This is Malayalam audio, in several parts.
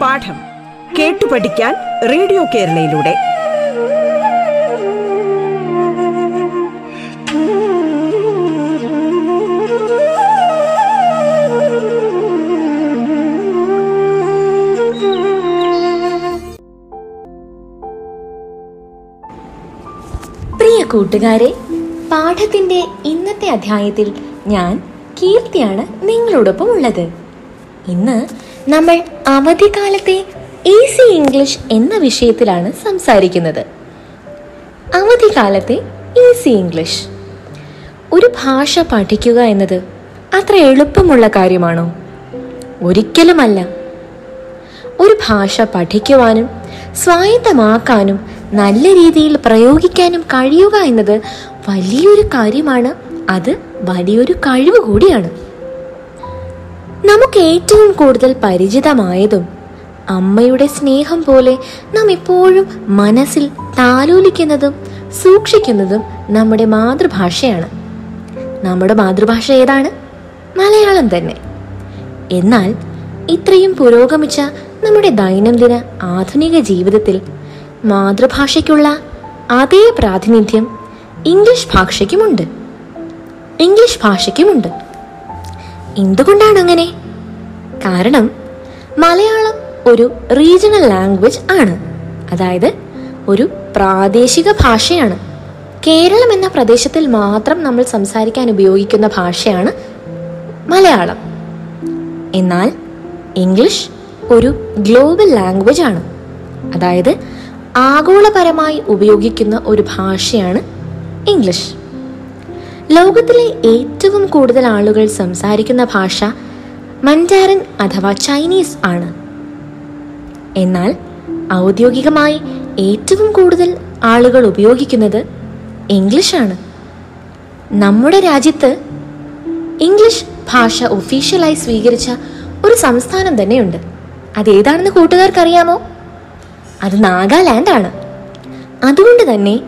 പാഠം കേട്ടു പഠിക്കാൻ റേഡിയോ കേരളയിലൂടെ. കൂട്ടുകാരെ പാഠത്തിന്റെ ഇന്നത്തെ അധ്യായത്തിൽ ഞാൻ കീർത്തിയാണ് നിങ്ങളോടൊപ്പം ഉള്ളത്. ഇന്ന് നമ്മൾ അവധിക്കാലത്തെ ഈസി ഇംഗ്ലീഷ് എന്ന വിഷയത്തിലാണ് സംസാരിക്കുന്നത്. അവധിക്കാലത്തെ ഈസി ഇംഗ്ലീഷ്. ഒരു ഭാഷ പഠിക്കുക എന്നത് അത്ര എളുപ്പമുള്ള കാര്യമാണോ? ഒരിക്കലുമല്ല. ഒരു ഭാഷ പഠിക്കുവാനും സ്വായത്തമാക്കാനും നല്ല രീതിയിൽ പ്രയോഗിക്കാനും കഴിയുക എന്നത് വലിയൊരു കാര്യമാണ് അത് വലിയൊരു കഴിവ് കൂടിയാണ്. നമുക്ക് ഏറ്റവും കൂടുതൽ പരിചിതമായതും അമ്മയുടെ സ്നേഹം പോലെ നാം എപ്പോഴും മനസ്സിൽ താലോലിക്കുന്നതും സൂക്ഷിക്കുന്നതും നമ്മുടെ മാതൃഭാഷയാണ്. നമ്മുടെ മാതൃഭാഷ ഏതാണ്? മലയാളം തന്നെ. എന്നാൽ ഇത്രയും പുരോഗമിച്ച നമ്മുടെ ദൈനംദിന ആധുനിക ജീവിതത്തിൽ മാതൃഭാഷയ്ക്കുള്ള അതേ പ്രാതിനിധ്യം ഇംഗ്ലീഷ് ഭാഷയ്ക്കുമുണ്ട്. ഇംഗ്ലീഷ് ഭാഷയ്ക്കുമുണ്ട്. എന്തുകൊണ്ടാണ് അങ്ങനെ? കാരണം മലയാളം ഒരു റീജിയണൽ ലാംഗ്വേജ് ആണ്. അതായത് ഒരു പ്രാദേശിക ഭാഷയാണ്. കേരളം എന്ന പ്രദേശത്തിൽ മാത്രം നമ്മൾ സംസാരിക്കാൻ ഉപയോഗിക്കുന്ന ഭാഷയാണ് മലയാളം. എന്നാൽ ഇംഗ്ലീഷ് ഒരു ഗ്ലോബൽ ലാംഗ്വേജ് ആണ്. അതായത് ആഗോളപരമായി ഉപയോഗിക്കുന്ന ഒരു ഭാഷയാണ് ഇംഗ്ലീഷ്. ലോകത്തിലെ ഏറ്റവും കൂടുതൽ ആളുകൾ സംസാരിക്കുന്ന ഭാഷ മൻഡാരൻ അഥവാ ചൈനീസ് ആണ്. എന്നാൽ ഔദ്യോഗികമായി ഏറ്റവും കൂടുതൽ ആളുകൾ ഉപയോഗിക്കുന്നത് ഇംഗ്ലീഷാണ് നമ്മുടെ രാജ്യത്ത് ഇംഗ്ലീഷ് ഭാഷ ഒഫീഷ്യലായി സ്വീകരിച്ച ഒരു സംസ്ഥാനം തന്നെയുണ്ട്. അതേതാണെന്ന് കൂട്ടുകാർക്കറിയാമോ? അത് നാഗാലാൻഡ് ആണ്. അതുകൊണ്ട് തന്നെ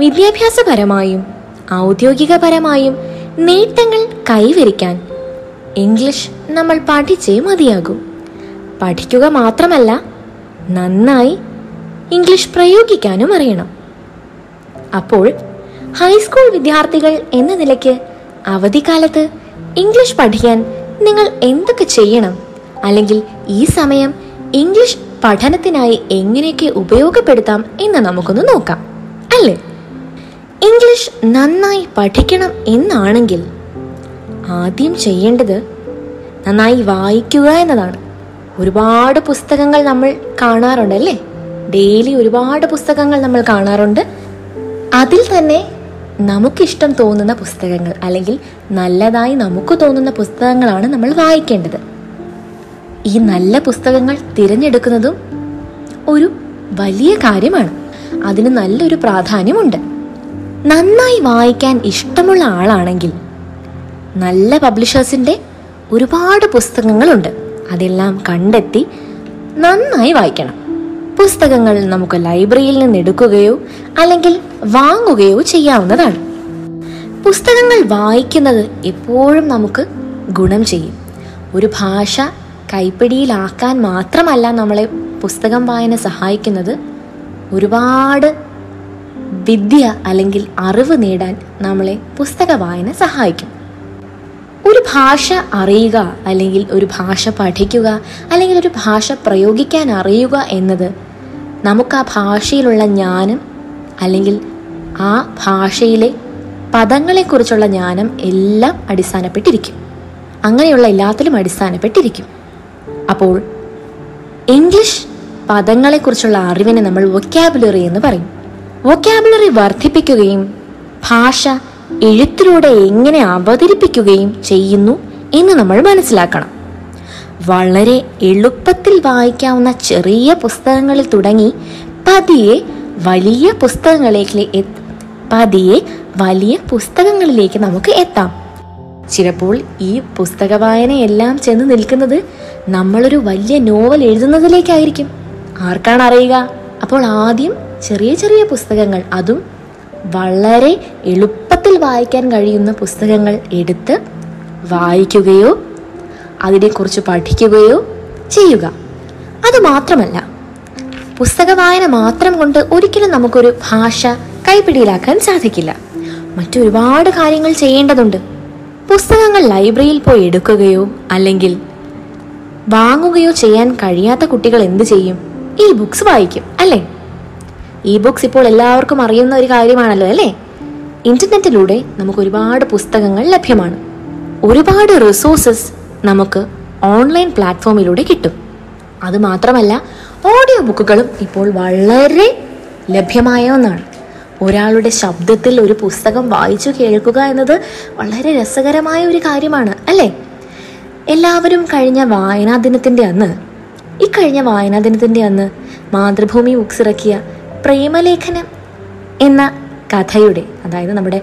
വിദ്യാഭ്യാസപരമായും ഔദ്യോഗികപരമായും നേട്ടങ്ങൾ കൈവരിക്കാൻ ഇംഗ്ലീഷ് നമ്മൾ പഠിച്ചേ മതിയാകും. പഠിക്കുക മാത്രമല്ല നന്നായി ഇംഗ്ലീഷ് പ്രയോഗിക്കാനും അറിയണം. അപ്പോൾ ഹൈസ്കൂൾ വിദ്യാർത്ഥികൾ എന്ന നിലയ്ക്ക് അവധിക്കാലത്ത് ഇംഗ്ലീഷ് പഠിക്കാൻ നിങ്ങൾ എന്തൊക്കെ ചെയ്യണം? അല്ലെങ്കിൽ ഈ സമയം ഇംഗ്ലീഷ് പഠനത്തിനായി എങ്ങനെയൊക്കെ ഉപയോഗപ്പെടുത്താം എന്ന് നമുക്കൊന്ന് നോക്കാം അല്ലേ? ഇംഗ്ലീഷ് നന്നായി പഠിക്കണം എന്നാണെങ്കിൽ ആദ്യം ചെയ്യേണ്ടത് നന്നായി വായിക്കുക എന്നതാണ്. ഒരുപാട് പുസ്തകങ്ങൾ നമ്മൾ കാണാറുണ്ട് അല്ലേ? ഡെയിലി ഒരുപാട് പുസ്തകങ്ങൾ നമ്മൾ കാണാറുണ്ട്. അതിൽ തന്നെ നമുക്കിഷ്ടം തോന്നുന്ന പുസ്തകങ്ങൾ അല്ലെങ്കിൽ നല്ലതായി നമുക്ക് തോന്നുന്ന പുസ്തകങ്ങളാണ് നമ്മൾ വായിക്കേണ്ടത്. ഈ നല്ല പുസ്തകങ്ങൾ തിരഞ്ഞെടുക്കുന്നതും ഒരു വലിയ കാര്യമാണ്. അതിന് നല്ലൊരു പ്രാധാന്യമുണ്ട്. നന്നായി വായിക്കാൻ ഇഷ്ടമുള്ള ആളാണെങ്കിൽ നല്ല പബ്ലിഷേഴ്സിന്റെ ഒരുപാട് പുസ്തകങ്ങളുണ്ട്. അതെല്ലാം കണ്ടെത്തി നന്നായി വായിക്കണം. പുസ്തകങ്ങൾ നമുക്ക് ലൈബ്രറിയിൽ നിന്ന് എടുക്കുകയോ അല്ലെങ്കിൽ വാങ്ങുകയോ ചെയ്യാവുന്നതാണ്. പുസ്തകങ്ങൾ വായിക്കുന്നത് എപ്പോഴും നമുക്ക് ഗുണം ചെയ്യും. ഒരു ഭാഷ കൈപ്പിടിയിലാക്കാൻ മാത്രമല്ല നമ്മളെ പുസ്തകം വായന സഹായിക്കുന്നത്. ഒരുപാട് വിദ്യ അല്ലെങ്കിൽ അറിവ് നേടാൻ നമ്മളെ പുസ്തക വായന സഹായിക്കും. ഒരു ഭാഷ അറിയുക അല്ലെങ്കിൽ ഒരു ഭാഷ പഠിക്കുക അല്ലെങ്കിൽ ഒരു ഭാഷ പ്രയോഗിക്കാൻ അറിയുക എന്നത് നമുക്ക് ആ ഭാഷയിലുള്ള ജ്ഞാനം അല്ലെങ്കിൽ ആ ഭാഷയിലെ പദങ്ങളെക്കുറിച്ചുള്ള ജ്ഞാനം എല്ലാം അടിസ്ഥാനപ്പെട്ടിരിക്കും. അങ്ങനെയുള്ള എല്ലാത്തിലും അടിസ്ഥാനപ്പെട്ടിരിക്കും. അപ്പോൾ ഇംഗ്ലീഷ് പദങ്ങളെക്കുറിച്ചുള്ള അറിവിനെ നമ്മൾ വൊക്കാബുലറി എന്ന് പറയും. വൊക്കാബുലറി വർദ്ധിപ്പിക്കുകയും ഭാഷ എഴുത്തിലൂടെ എങ്ങനെ അവതരിപ്പിക്കുകയും ചെയ്യുന്നു എന്ന് നമ്മൾ മനസ്സിലാക്കണം. വളരെ എളുപ്പത്തിൽ വായിക്കാവുന്ന ചെറിയ പുസ്തകങ്ങളിൽ തുടങ്ങി പതിയെ വലിയ പുസ്തകങ്ങളിലേക്ക് പതിയെ വലിയ പുസ്തകങ്ങളിലേക്ക് നമുക്ക് എത്താം. ചിലപ്പോൾ ഈ പുസ്തക വായനയെല്ലാം ചെന്ന് നിൽക്കുന്നത് നമ്മളൊരു വലിയ നോവൽ എഴുതുന്നതിലേക്കായിരിക്കും. ആർക്കാണ് അറിയുക? അപ്പോൾ ആദ്യം ചെറിയ ചെറിയ പുസ്തകങ്ങൾ. അതും വളരെ എളുപ്പത്തിൽ വായിക്കാൻ കഴിയുന്ന പുസ്തകങ്ങൾ എടുത്ത് വായിക്കുകയോ അതിനെക്കുറിച്ച് പഠിക്കുകയോ ചെയ്യുക. അതുമാത്രമല്ല പുസ്തക വായന മാത്രം കൊണ്ട് ഒരിക്കലും നമുക്കൊരു ഭാഷ കൈപ്പിടിയിലാക്കാൻ സാധിക്കില്ല. മറ്റൊരുപാട് കാര്യങ്ങൾ ചെയ്യേണ്ടതുണ്ട്. പുസ്തകങ്ങൾ ലൈബ്രറിയിൽ പോയി എടുക്കുകയോ അല്ലെങ്കിൽ വാങ്ങുകയോ ചെയ്യാൻ കഴിയാത്ത കുട്ടികൾ എന്ത് ചെയ്യും? ഈ ബുക്സ് വായിക്കും അല്ലേ? ഈ ബുക്സ് ഇപ്പോൾ എല്ലാവർക്കും അറിയുന്ന ഒരു കാര്യമാണല്ലോ അല്ലേ? ഇന്റർനെറ്റിലൂടെ നമുക്ക് ഒരുപാട് പുസ്തകങ്ങൾ ലഭ്യമാണ്. ഒരുപാട് റിസോഴ്സസ് നമുക്ക് ഓൺലൈൻ പ്ലാറ്റ്ഫോമിലൂടെ കിട്ടും. അത് മാത്രമല്ല ഓഡിയോ ബുക്കുകളും ഇപ്പോൾ വളരെ ലഭ്യമായ ഒന്നാണ്. ഒരാളുടെ ശബ്ദത്തിൽ ഒരു പുസ്തകം വായിച്ചു കേൾക്കുക എന്നത് വളരെ രസകരമായ ഒരു കാര്യമാണ് അല്ലേ? എല്ലാവരും കഴിഞ്ഞ വായനാ ദിനത്തിന്റെ അന്ന് ഇക്കഴിഞ്ഞ കഴിഞ്ഞ വായനാ ദിനത്തിന്റെ അന്ന് മാതൃഭൂമി ബുക്സ് ഇറക്കിയ പ്രേമലേഖനം എന്ന കഥയുടെ അതായത് നമ്മുടെ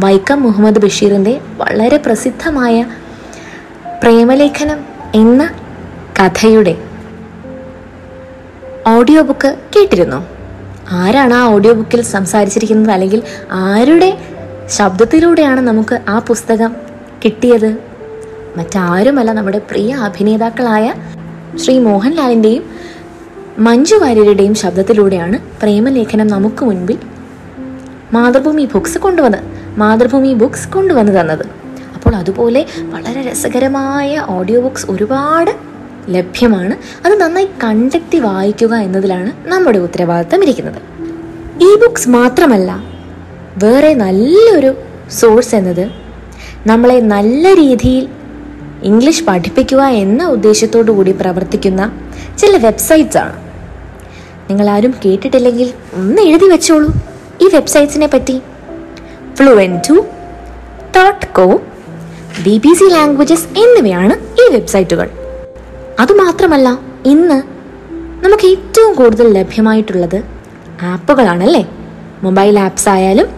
വൈക്കം മുഹമ്മദ് ബഷീറിന്റെ വളരെ പ്രസിദ്ധമായ പ്രേമലേഖനം എന്ന കഥയുടെ ഓഡിയോ ബുക്ക് കേട്ടിരുന്നു. ആരാണ് ആ ഓഡിയോ ബുക്കിൽ സംസാരിച്ചിരിക്കുന്നത്? അല്ലെങ്കിൽ ആരുടെ ശബ്ദത്തിലൂടെയാണ് നമുക്ക് ആ പുസ്തകം കിട്ടിയത്? മറ്റാരുമല്ല നമ്മുടെ പ്രിയ അഭിനേതാക്കളായ ശ്രീ മോഹൻലാലിന്റെയും മഞ്ജു വാര്യരുടെയും ശബ്ദത്തിലൂടെയാണ് പ്രേമലേഖനം നമുക്ക് മുൻപിൽ മാതൃഭൂമി ബുക്സ് കൊണ്ടുവന്ന് മാതൃഭൂമി ബുക്സ് കൊണ്ടുവന്ന് തന്നത്. അപ്പോൾ അതുപോലെ വളരെ രസകരമായ ഓഡിയോ ബുക്സ് ഒരുപാട് ലഭ്യമാണ്. അത് നന്നായി കണ്ടെത്തി വായിക്കുക എന്നതിലാണ് നമ്മുടെ ഉത്തരവാദിത്തം ഇരിക്കുന്നത്. ഇ ബുക്സ് മാത്രമല്ല വേറെ നല്ലൊരു സോഴ്സ് എന്നത് നമ്മളെ നല്ല രീതിയിൽ ഇംഗ്ലീഷ് പഠിപ്പിക്കുക എന്ന ഉദ്ദേശത്തോടു കൂടി പ്രവർത്തിക്കുന്ന ചില വെബ്സൈറ്റ്സ് ആണ്. നിങ്ങൾ ആരും കേട്ടിട്ടില്ലെങ്കിൽ ഒന്ന് എഴുതി വെച്ചോളൂ. ഈ വെബ്സൈറ്റ്സിനെ പറ്റി. FluentU dot co B B C languages എന്നിവയാണ് ഈ വെബ്സൈറ്റുകൾ. അതുമാത്രമല്ല ഇന്ന് നമുക്ക് ഏറ്റവും കൂടുതൽ ലഭ്യമായിട്ടുള്ളത് ആപ്പുകളാണല്ലേ? മൊബൈൽ ആപ്സ് ആയാലും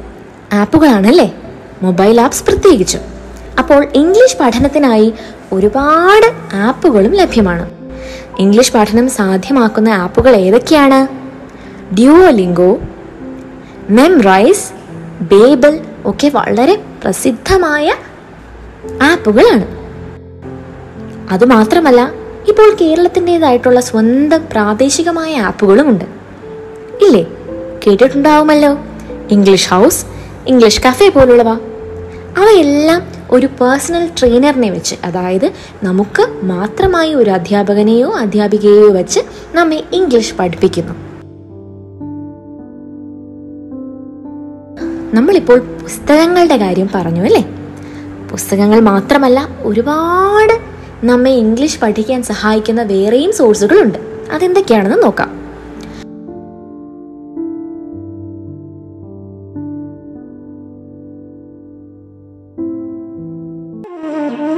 ആപ്പുകളാണല്ലേ? മൊബൈൽ ആപ്സ് പ്രത്യേകിച്ചും. അപ്പോൾ ഇംഗ്ലീഷ് പഠനത്തിനായി ഒരുപാട് ആപ്പുകളും ലഭ്യമാണ്. ഇംഗ്ലീഷ് പഠനം സാധ്യമാക്കുന്ന ആപ്പുകൾ ഏതൊക്കെയാണ്? ഡ്യൂവലിംഗോ മെംറൈസ് ബേബിൾ ഒക്കെ വളരെ പ്രസിദ്ധമായ ആപ്പുകളാണ്. അതുമാത്രമല്ല ഇപ്പോൾ കേരളത്തിന്റെതായിട്ടുള്ള സ്വന്തം പ്രാദേശികമായ ആപ്പുകളുമുണ്ട്. ഇല്ലേ? കേട്ടിട്ടുണ്ടാവുമല്ലോ. ഇംഗ്ലീഷ് ഹൗസ് ഇംഗ്ലീഷ് കഫേ പോലുള്ളവ. അവയെല്ലാം ഒരു പേഴ്സണൽ ട്രെയിനറിനെ വെച്ച് അതായത് നമുക്ക് മാത്രമായി ഒരു അധ്യാപകനെയോ അധ്യാപികയെയോ വെച്ച് നമ്മെ ഇംഗ്ലീഷ് പഠിപ്പിക്കുന്നു. നമ്മളിപ്പോൾ പുസ്തകങ്ങളുടെ കാര്യം പറഞ്ഞു അല്ലേ? പുസ്തകങ്ങൾ മാത്രമല്ല ഒരുപാട് നമ്മെ ഇംഗ്ലീഷ് പഠിക്കാൻ സഹായിക്കുന്ന വേറെയും സോഴ്സുകളുണ്ട് അതെന്തൊക്കെയാണെന്ന് നോക്കാം.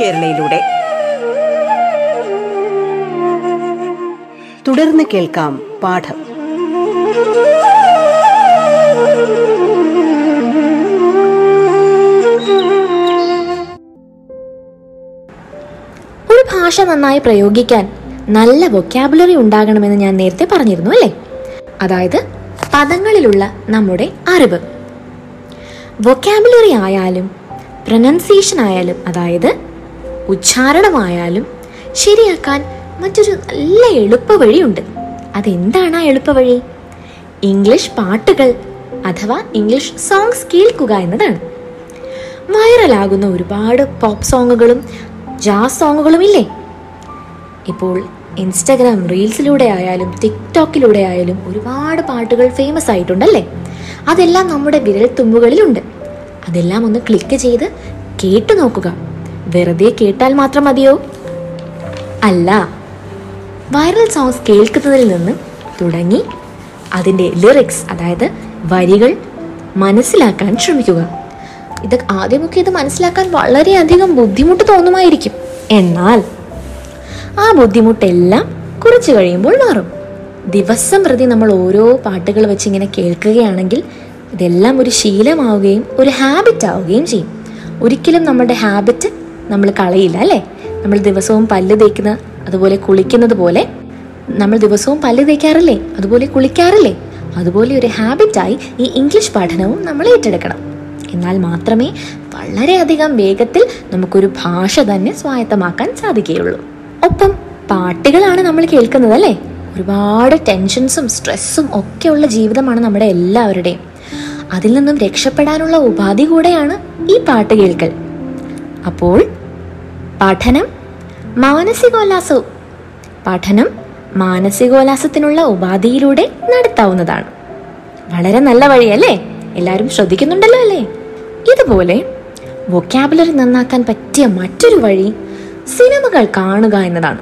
കേരളയിലൂടെ. തുടർന്ന് കേൾക്കാം പാഠം. ഒരു ഭാഷ നന്നായി പ്രയോഗിക്കാൻ നല്ല വൊക്കാബുലറി ഉണ്ടാകണമെന്ന് ഞാൻ നേരത്തെ പറഞ്ഞിരുന്നു അല്ലേ? അതായത് പദങ്ങളിലുള്ള നമ്മുടെ അറിവ്. വൊക്കാബുലറി ആയാലും പ്രൊനൗൺസിയേഷൻ ആയാലും അതായത് ഉച്ചാരണമായാലും ശരിയാക്കാൻ മറ്റൊരു നല്ല എളുപ്പവഴിയുണ്ട് അതെന്താണ് ആ എളുപ്പവഴി ഇംഗ്ലീഷ് പാട്ടുകൾ അഥവാ ഇംഗ്ലീഷ് സോങ്സ് കേൾക്കുക എന്നതാണ്. വൈറലാകുന്ന ഒരുപാട് പോപ്പ് സോങ്ങുകളും ജാസ് സോങ്ങുകളും ഇല്ലേ? ഇപ്പോൾ ഇൻസ്റ്റാഗ്രാം റീൽസിലൂടെ ആയാലും ടിക്ടോക്കിലൂടെ ആയാലും ഒരുപാട് പാട്ടുകൾ ഫേമസ് ആയിട്ടുണ്ടല്ലേ? അതെല്ലാം നമ്മുടെ വിരൽ തുമ്പുകളിലുണ്ട് അതെല്ലാം ഒന്ന് ക്ലിക്ക് ചെയ്ത് കേട്ടു നോക്കുക. വെറുതെ കേട്ടാൽ മാത്രം മതിയോ? അല്ല വൈറൽ സോങ്സ് കേൾക്കുന്നതിൽ നിന്ന് തുടങ്ങി അതിന്റെ ലിറിക്സ് അതായത് വരികൾ മനസ്സിലാക്കാൻ ശ്രമിക്കുക. ഇത് ആദ്യമൊക്കെ ഇത് മനസ്സിലാക്കാൻ വളരെയധികം ബുദ്ധിമുട്ട് തോന്നുമായിരിക്കും. എന്നാൽ ആ ബുദ്ധിമുട്ടെല്ലാം കുറച്ച് കഴിയുമ്പോൾ മാറും. ദിവസം പ്രതി നമ്മൾ ഓരോ പാട്ടുകൾ വെച്ച് ഇങ്ങനെ കേൾക്കുകയാണെങ്കിൽ ഇതെല്ലാം ഒരു ശീലമാവുകയും ഒരു ഹാബിറ്റ് ആവുകയും ചെയ്യും. ഒരിക്കലും നമ്മുടെ ഹാബിറ്റ് നമ്മൾ കളയില്ല അല്ലേ? നമ്മൾ ദിവസവും പല്ല് തേക്കുന്ന അതുപോലെ കുളിക്കുന്നത് പോലെ നമ്മൾ ദിവസവും പല്ല് തേക്കാറില്ലേ? അതുപോലെ കുളിക്കാറില്ലേ? അതുപോലെ ഒരു ഹാബിറ്റായി ഈ ഇംഗ്ലീഷ് പഠനവും നമ്മൾ ഏറ്റെടുക്കണം. എന്നാൽ മാത്രമേ വളരെയധികം വേഗത്തിൽ നമുക്കൊരു ഭാഷ തന്നെ സ്വായത്തമാക്കാൻ സാധിക്കുകയുള്ളൂ. ഒപ്പം പാട്ടുകളാണ് നമ്മൾ കേൾക്കുന്നത് അല്ലേ? ഒരുപാട് ടെൻഷൻസും സ്ട്രെസ്സും ഒക്കെയുള്ള ജീവിതമാണ് നമ്മുടെ എല്ലാവരുടെയും. അതിൽ നിന്നും രക്ഷപ്പെടാനുള്ള ഉപാധി കൂടെയാണ് ഈ പാട്ട് കേൾക്കൽ അപ്പോൾ പഠനം മാനസികോല്ലാസവും പഠനം മാനസികോല്ലാസത്തിനുള്ള ഉപാധിയിലൂടെ നടത്താവുന്നതാണ്. വളരെ നല്ല വഴിയല്ലേ? എല്ലാവരും ശ്രദ്ധിക്കുന്നുണ്ടല്ലോ അല്ലേ? ഇതുപോലെ വൊക്കാബുലറി നന്നാക്കാൻ പറ്റിയ മറ്റൊരു വഴി സിനിമകൾ കാണുക എന്നതാണ്.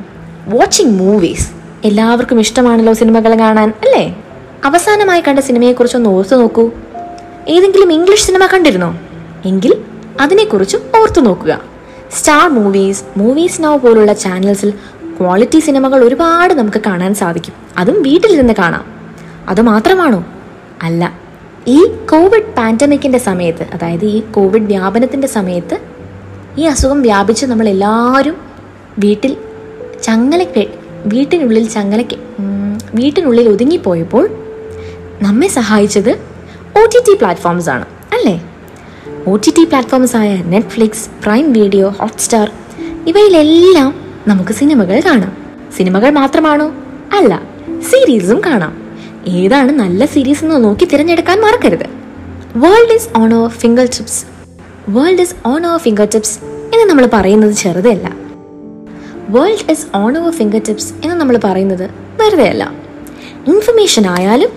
വാച്ചിങ് മൂവീസ് എല്ലാവർക്കും ഇഷ്ടമാണല്ലോ സിനിമകൾ കാണാൻ അല്ലേ? അവസാനമായി കണ്ട സിനിമയെക്കുറിച്ച് ഒന്ന് ഓർത്തു നോക്കൂ. ഏതെങ്കിലും ഇംഗ്ലീഷ് സിനിമ കണ്ടിരുന്നോ? എങ്കിൽ അതിനെക്കുറിച്ച് ഓർത്തു നോക്കുക. സ്റ്റാർ മൂവീസ് മൂവീസ് നൗ പോലുള്ള ചാനൽസിൽ ക്വാളിറ്റി സിനിമകൾ ഒരുപാട് നമുക്ക് കാണാൻ സാധിക്കും. അതും വീട്ടിലിരുന്ന് കാണാം. അത് മാത്രമാണോ? അല്ല. ഈ കോവിഡ് പാൻഡമിക്കിന്റെ സമയത്ത് അതായത് ഈ കോവിഡ് വ്യാപനത്തിന്റെ സമയത്ത് ഈ അസുഖം വ്യാപിച്ച് നമ്മൾ എല്ലാവരും വീട്ടിൽ ചങ്ങലക്ക് വീട്ടിനുള്ളിൽ ചങ്ങലക്ക് വീട്ടിനുള്ളിൽ ഒതുങ്ങിപ്പോയപ്പോൾ നമ്മെ സഹായിച്ചത് ഒ ടി ടി പ്ലാറ്റ്ഫോംസ് ആണ്. അല്ലേ? ഒ ടി ടി പ്ലാറ്റ്ഫോംസ് ആയ നെറ്റ്ഫ്ലിക്സ് പ്രൈം വീഡിയോ ഹോട്ട്സ്റ്റാർ ഇവയിലെല്ലാം നമുക്ക് സിനിമകൾ കാണാം. സിനിമകൾ മാത്രമാണോ? അല്ല സീരീസും കാണാം. ഏതാണ് നല്ല സീരീസ് എന്ന് നോക്കി തിരഞ്ഞെടുക്കാൻ മറക്കരുത്. World is on our fingertips world is on our fingertips എന്ന് നമ്മൾ പറയുന്നത് ചെറുതല്ല world is on our fingertips എന്ന് നമ്മൾ പറയുന്നത് വെറുതെ അല്ല ഇൻഫർമേഷൻ ആയാലും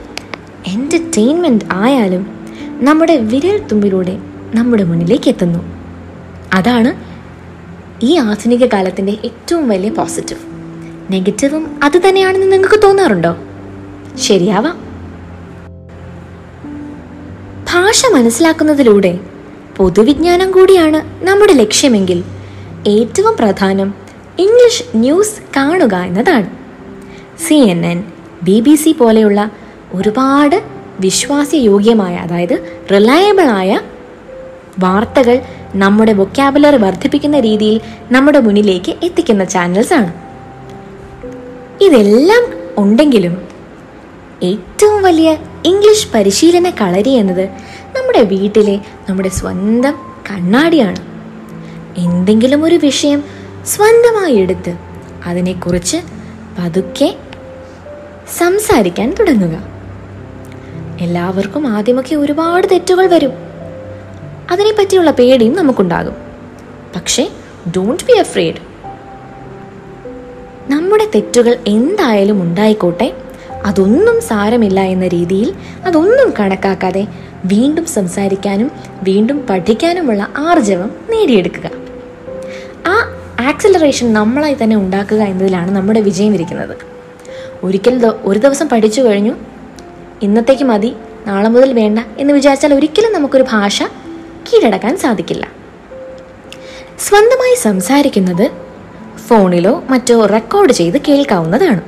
എന്റർടൈൻമെന്റ് ആയാലും നമ്മുടെ വിരൽ തുമ്പിലൂടെ നമ്മുടെ മുന്നിലേക്ക് എത്തുന്നു. അതാണ് ഈ ആധുനിക കാലത്തിന്റെ ഏറ്റവും വലിയ പോസിറ്റീവ് നെഗറ്റീവും അത് തന്നെയാണെന്ന് നിങ്ങൾക്ക് തോന്നാറുണ്ടോ? ശരിയാവാം. ഭാഷ മനസ്സിലാക്കുന്നതിലൂടെ പൊതുവിജ്ഞാനം കൂടിയാണ് നമ്മുടെ ലക്ഷ്യമെങ്കിൽ ഏറ്റവും പ്രധാനം ഇംഗ്ലീഷ് ന്യൂസ് കാണുക എന്നതാണ്. C N N B B C പോലെയുള്ള ഒരുപാട് വിശ്വാസയോഗ്യമായ അതായത് റിലയബിളായ വാർത്തകൾ നമ്മുടെ വൊക്കാബുലറി വർദ്ധിപ്പിക്കുന്ന രീതിയിൽ നമ്മുടെ മുന്നിലേക്ക് എത്തിക്കുന്ന ചാനൽസ് ആണ്. ഇതെല്ലാം ഉണ്ടെങ്കിലും ഏറ്റവും വലിയ ഇംഗ്ലീഷ് പരിശീലന കളരി എന്നത് നമ്മുടെ വീട്ടിലെ നമ്മുടെ സ്വന്തം കണ്ണാടിയാണ്. എന്തെങ്കിലും ഒരു വിഷയം സ്വന്തമായി എടുത്ത് അതിനെക്കുറിച്ച് പതുക്കെ സംസാരിക്കാൻ തുടങ്ങുക. എല്ലാവർക്കും ആദ്യമൊക്കെ ഒരുപാട് തെറ്റുകൾ വരും. അതിനെപ്പറ്റിയുള്ള പേടിയും നമുക്കുണ്ടാകും. പക്ഷേ ഡോണ്ട് ബി അഫ്രേഡ് നമ്മുടെ തെറ്റുകൾ എന്തായാലും ഉണ്ടായിക്കോട്ടെ. അതൊന്നും സാരമില്ല എന്ന രീതിയിൽ അതൊന്നും കണക്കാക്കാതെ വീണ്ടും സംസാരിക്കാനും വീണ്ടും പഠിക്കാനുമുള്ള ആർജവം നേടിയെടുക്കുക. ആ ആക്സിലറേഷൻ നമ്മളായി തന്നെ ഉണ്ടാക്കുക എന്നതിലാണ് നമ്മുടെ വിജയം ഇരിക്കുന്നത്. ഒരിക്കൽ ഒരു ദിവസം പഠിച്ചു കഴിഞ്ഞു. ഇന്നത്തേക്ക് മതി നാളെ മുതൽ വേണ്ട എന്ന് വിചാരിച്ചാൽ ഒരിക്കലും നമുക്കൊരു ഭാഷ കീഴടക്കാൻ സാധിക്കില്ല. സ്വന്തമായി സംസാരിക്കുന്നത് ഫോണിലോ മറ്റോ റെക്കോർഡ് ചെയ്ത് കേൾക്കാവുന്നതാണ്.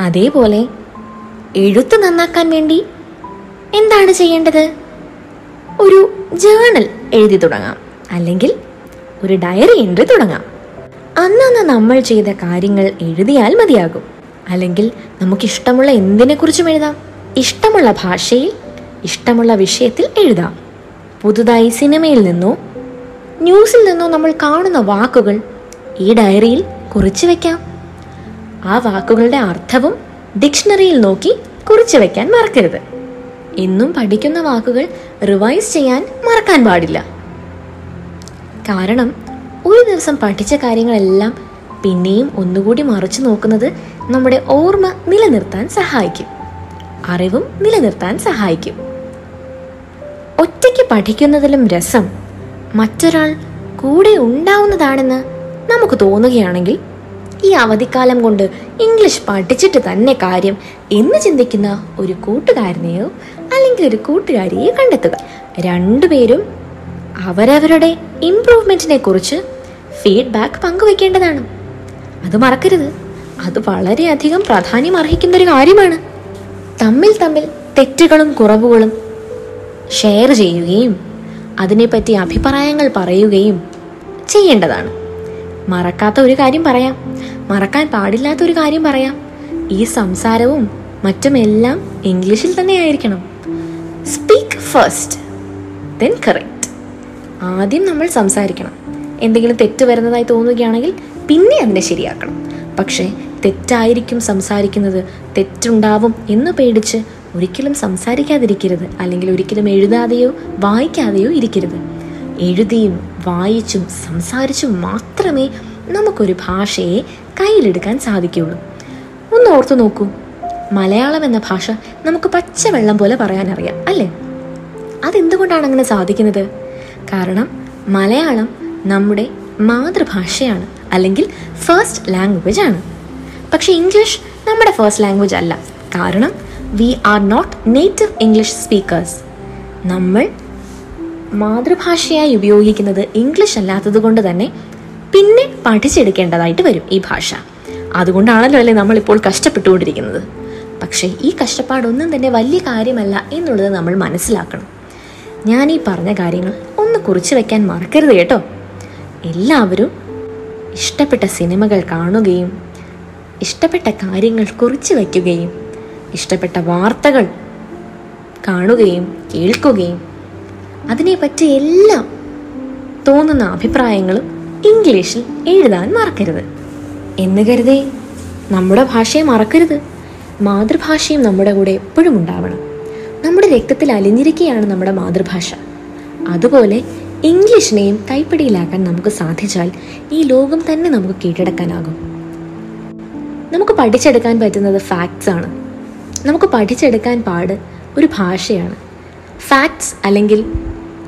അതേപോലെ എഴുത്ത് നന്നാക്കാൻ വേണ്ടി എന്താണ് ചെയ്യേണ്ടത്? ഒരു ജേണൽ എഴുതി തുടങ്ങാം. അല്ലെങ്കിൽ ഒരു ഡയറി എൻട്രി തുടങ്ങാം. അന്നന്ന് നമ്മൾ ചെയ്ത കാര്യങ്ങൾ എഴുതിയാൽ മതിയാകും. അല്ലെങ്കിൽ നമുക്ക് നമുക്കിഷ്ടമുള്ള എന്തിനെക്കുറിച്ചും എഴുതാം. ഇഷ്ടമുള്ള ഭാഷയിൽ ഇഷ്ടമുള്ള വിഷയത്തിൽ എഴുതാം. പുതുതായി സിനിമയിൽ നിന്നോ. ന്യൂസിൽ നിന്നോ നമ്മൾ കാണുന്ന വാക്കുകൾ ഈ ഡയറിയിൽ കുറിച്ചു വെക്കാം. ആ വാക്കുകളുടെ അർത്ഥവും ഡിക്ഷണറിയിൽ നോക്കി കുറിച്ചു വെക്കാൻ മറക്കരുത്. എന്നും പഠിക്കുന്ന വാക്കുകൾ റിവൈസ് ചെയ്യാൻ മറക്കാൻ പാടില്ല. കാരണം ഒരു ദിവസം പഠിച്ച കാര്യങ്ങളെല്ലാം പിന്നെയും ഒന്നുകൂടി മറിച്ചു നോക്കുന്നത് നമ്മുടെ ഓർമ്മ നിലനിർത്താൻ സഹായിക്കും. അറിവും നിലനിർത്താൻ സഹായിക്കും. പഠിക്കുന്നതിലും രസം മറ്റൊരാൾ കൂടെ ഉണ്ടാവുന്നതാണെന്ന് നമുക്ക് തോന്നുകയാണെങ്കിൽ ഈ അവധിക്കാലം കൊണ്ട് ഇംഗ്ലീഷ് പഠിച്ചിട്ട് തന്നെ കാര്യം എന്ന് ചിന്തിക്കുന്ന ഒരു കൂട്ടുകാരനെയോ അല്ലെങ്കിൽ ഒരു കൂട്ടുകാരിയെയോ കണ്ടെത്തുക. രണ്ടുപേരും അവരവരുടെ ഇംപ്രൂവ്മെന്റിനെ കുറിച്ച് ഫീഡ്ബാക്ക് പങ്കുവെക്കേണ്ടതാണ്. അത് മറക്കരുത്. അത് വളരെയധികം പ്രാധാന്യം അർഹിക്കുന്ന ഒരു കാര്യമാണ്. തമ്മിൽ തമ്മിൽ തെറ്റുകളും കുറവുകളും ഷെയർ ചെയ്യുകയും അതിനെപ്പറ്റി അഭിപ്രായങ്ങൾ പറയുകയും ചെയ്യേണ്ടതാണ്. മറക്കാത്ത ഒരു കാര്യം പറയാം. മറക്കാൻ പാടില്ലാത്ത ഒരു കാര്യം പറയാം. ഈ സംസാരവും മറ്റുമെല്ലാം ഇംഗ്ലീഷിൽ തന്നെ ആയിരിക്കണം. സ്പീക്ക് ഫസ്റ്റ് ദെൻ കറക്റ്റ് ആദ്യം നമ്മൾ സംസാരിക്കണം. എന്തെങ്കിലും തെറ്റ് വരുന്നതായി തോന്നുകയാണെങ്കിൽ പിന്നെ അതിനെ ശരിയാക്കണം. പക്ഷേ തെറ്റായിരിക്കും സംസാരിക്കുന്നത് തെറ്റുണ്ടാവും എന്ന് പേടിച്ച് ഒരിക്കലും സംസാരിക്കാതിരിക്കരുത്. അല്ലെങ്കിൽ ഒരിക്കലും എഴുതാതെയോ വായിക്കാതെയോ ഇരിക്കരുത്. എഴുതിയും വായിച്ചും സംസാരിച്ചും മാത്രമേ നമുക്കൊരു ഭാഷയെ കയ്യിലെടുക്കാൻ സാധിക്കുകയുള്ളൂ. ഒന്ന് ഓർത്തു നോക്കൂ. മലയാളം എന്ന ഭാഷ നമുക്ക് പച്ചവെള്ളം പോലെ പറയാനറിയാം അല്ലേ? അതെന്തുകൊണ്ടാണ് അങ്ങനെ സാധിക്കുന്നത്? കാരണം മലയാളം നമ്മുടെ മാതൃഭാഷയാണ് അല്ലെങ്കിൽ ഫസ്റ്റ് ലാംഗ്വേജ് ആണ്. പക്ഷേ ഇംഗ്ലീഷ് നമ്മുടെ ഫസ്റ്റ് ലാംഗ്വേജ് അല്ല. കാരണം we are not native English speakers നമ്മൾ മാതൃഭാഷയായി ഉപയോഗിക്കുന്നത് ഇംഗ്ലീഷ് അല്ലാത്തത് കൊണ്ട് തന്നെ പിന്നെ പഠിച്ചെടുക്കേണ്ടതായിട്ട് വരും ഈ ഭാഷ. അതുകൊണ്ടാണല്ലോ അല്ലേ നമ്മളിപ്പോൾ കഷ്ടപ്പെട്ടുകൊണ്ടിരിക്കുന്നത്. പക്ഷേ ഈ കഷ്ടപ്പാടൊന്നും തന്നെ വലിയ കാര്യമല്ല എന്നുള്ളത് നമ്മൾ മനസ്സിലാക്കണം. ഞാൻ ഈ പറഞ്ഞ കാര്യങ്ങൾ ഒന്ന് കുറിച്ച് വെക്കാൻ മറക്കരുത് കേട്ടോ. എല്ലാവരും ഇഷ്ടപ്പെട്ട സിനിമകൾ കാണുകയും ഇഷ്ടപ്പെട്ട കാര്യങ്ങൾ കുറിച്ച് വയ്ക്കുകയും ഇഷ്ടപ്പെട്ട വാർത്തകൾ കാണുകയും കേൾക്കുകയും അതിനെപ്പറ്റി എല്ലാം തോന്നുന്ന അഭിപ്രായങ്ങളും ഇംഗ്ലീഷിൽ എഴുതാൻ മറക്കരുത്. എന്ന് കരുതേ നമ്മുടെ ഭാഷയെ മറക്കരുത്. മാതൃഭാഷയും നമ്മുടെ കൂടെ എപ്പോഴും ഉണ്ടാവണം. നമ്മുടെ രക്തത്തിൽ അലിഞ്ഞിരിക്കുകയാണ് നമ്മുടെ മാതൃഭാഷ. അതുപോലെ ഇംഗ്ലീഷിനെയും കൈപ്പിടിയിലാക്കാൻ നമുക്ക് സാധിച്ചാൽ ഈ ലോകം തന്നെ നമുക്ക് കീഴടക്കാനാകും. നമുക്ക് പഠിച്ചെടുക്കാൻ പറ്റുന്നത് ഫാക്ട്സ് ആണ്. നമുക്ക് പഠിച്ചെടുക്കാൻ പാട് ഒരു ഭാഷയാണ്. ഫാക്ട്സ് അല്ലെങ്കിൽ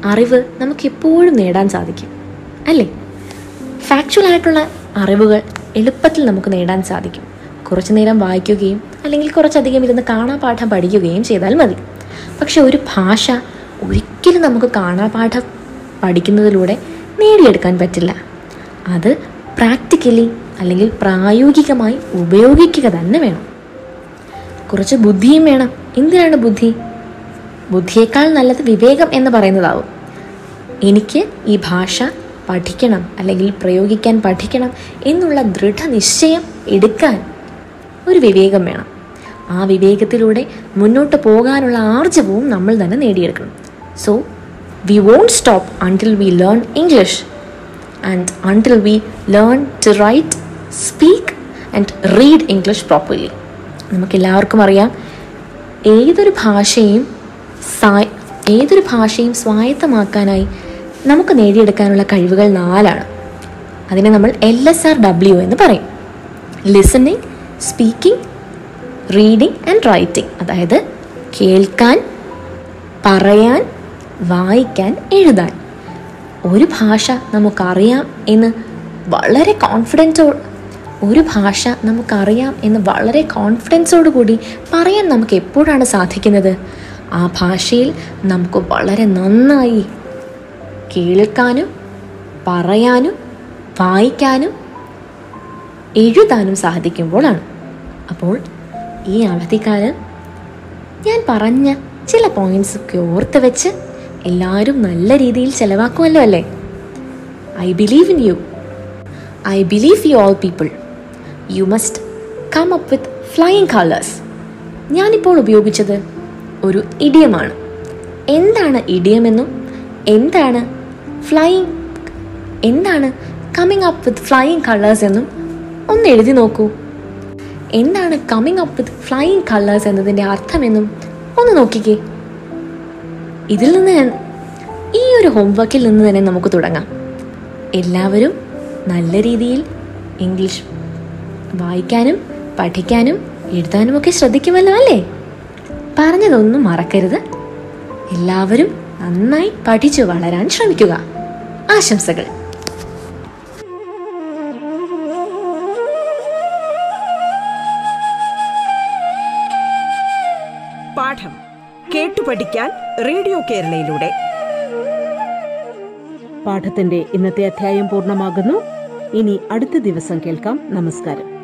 അറിവ് നമുക്കെപ്പോഴും നേടാൻ സാധിക്കും. അല്ലേ? ഫാക്ച്വൽ ആയിട്ടുള്ള അറിവുകൾ എളുപ്പത്തിൽ നമുക്ക് നേടാൻ സാധിക്കും. കുറച്ചു നേരം വായിക്കുകയും അല്ലെങ്കിൽ കുറച്ചധികം ഇരുന്ന് കാണാപാഠം പഠിക്കുകയും ചെയ്താൽ മതി. പക്ഷെ ഒരു ഭാഷ ഒരിക്കലും നമുക്ക് കാണാപാഠം പഠിക്കുന്നതിലൂടെ നേടിയെടുക്കാൻ പറ്റില്ല. അത് പ്രാക്ടിക്കലി അല്ലെങ്കിൽ പ്രായോഗികമായി ഉപയോഗിക്കുക തന്നെ വേണം. കുറച്ച് ബുദ്ധിയും വേണം. എന്തിനാണ് ബുദ്ധി? ബുദ്ധിയേക്കാൾ നല്ലത് വിവേകം എന്ന് പറയുന്നതാവും. എനിക്ക് ഈ ഭാഷ പഠിക്കണം അല്ലെങ്കിൽ പ്രയോഗിക്കാൻ പഠിക്കണം എന്നുള്ള ദൃഢനിശ്ചയം എടുക്കാൻ ഒരു വിവേകം വേണം. ആ വിവേകത്തിലൂടെ മുന്നോട്ട് പോകാനുള്ള ആർജവവും നമ്മൾ തന്നെ നേടിയെടുക്കണം. So we won't stop until we learn English and until we learn to write speak and read English properly നമുക്കെല്ലാവർക്കും അറിയാം. ഏതൊരു ഭാഷയും ഏതൊരു ഭാഷയും സ്വായത്തമാക്കാനായി നമുക്ക് നേടിയെടുക്കാനുള്ള കഴിവുകൾ നാലാണ്. അതിനെ നമ്മൾ എൽ എസ് ആർ ഡബ്ല്യു എന്ന് പറയും. Listening speaking reading and writing അതായത് കേൾക്കാൻ പറയാൻ വായിക്കാൻ എഴുതാൻ. ഒരു ഭാഷ നമുക്കറിയാം എന്ന് വളരെ കോൺഫിഡന്റോ ഒരു ഭാഷ നമുക്കറിയാം എന്ന് വളരെ കോൺഫിഡൻസോടു കൂടി പറയാൻ നമുക്ക് എപ്പോഴാണ് സാധിക്കുന്നത്? ആ ഭാഷയിൽ നമുക്ക് വളരെ നന്നായി കേൾക്കാനും പറയാനും വായിക്കാനും എഴുതാനും സാധിക്കുമ്പോഴാണ്. അപ്പോൾ ഈ അവധിക്കാലം ഞാൻ പറഞ്ഞ ചില പോയിന്റ്സ് ഓർത്ത് വെച്ച് എല്ലാവരും നല്ല രീതിയിൽ ചിലവാക്കുമല്ലോ അല്ലേ? I believe in you I believe you all people you must come up with flying colours ഞാനിപ്പോൾ ഉപയോഗിച്ചത് ഒരു ഇഡിയമാണ് എന്താണ് ഇഡിയമെന്നും എന്താണ് ഫ്ലൈയിങ് എന്താണ് coming up with flying colours എന്നും ഒന്ന് എഴുതി നോക്കൂ. എന്താണ് coming up with flying colours എന്നതിന്റെ അർത്ഥമെന്നും ഒന്ന് നോക്കിക്കേ. ഇതിൽ നിന്ന് ഞാൻ- ഈ ഒരു ഹോംവർക്കിൽ നിന്ന് തന്നെ നമുക്ക് തുടങ്ങാം. എല്ലാവരും നല്ല രീതിയിൽ ഇംഗ്ലീഷ് വായിക്കാനും പഠിക്കാനും എഴുതാനുമൊക്കെ ശ്രദ്ധിക്കുമല്ലോ അല്ലേ? പറഞ്ഞതൊന്നും മറക്കരുത്. എല്ലാവരും നന്നായി പഠിച്ചു വളരാൻ ശ്രമിക്കുക. ആശംസകൾ. പാഠം കേട്ടു പഠിക്കാൻ റേഡിയോ കേരളയിലൂടെ. പാഠത്തിന്റെ ഇന്നത്തെ അധ്യായം പൂർണമാകുന്നു. ഇനി അടുത്ത ദിവസം കേൾക്കാം. നമസ്കാരം.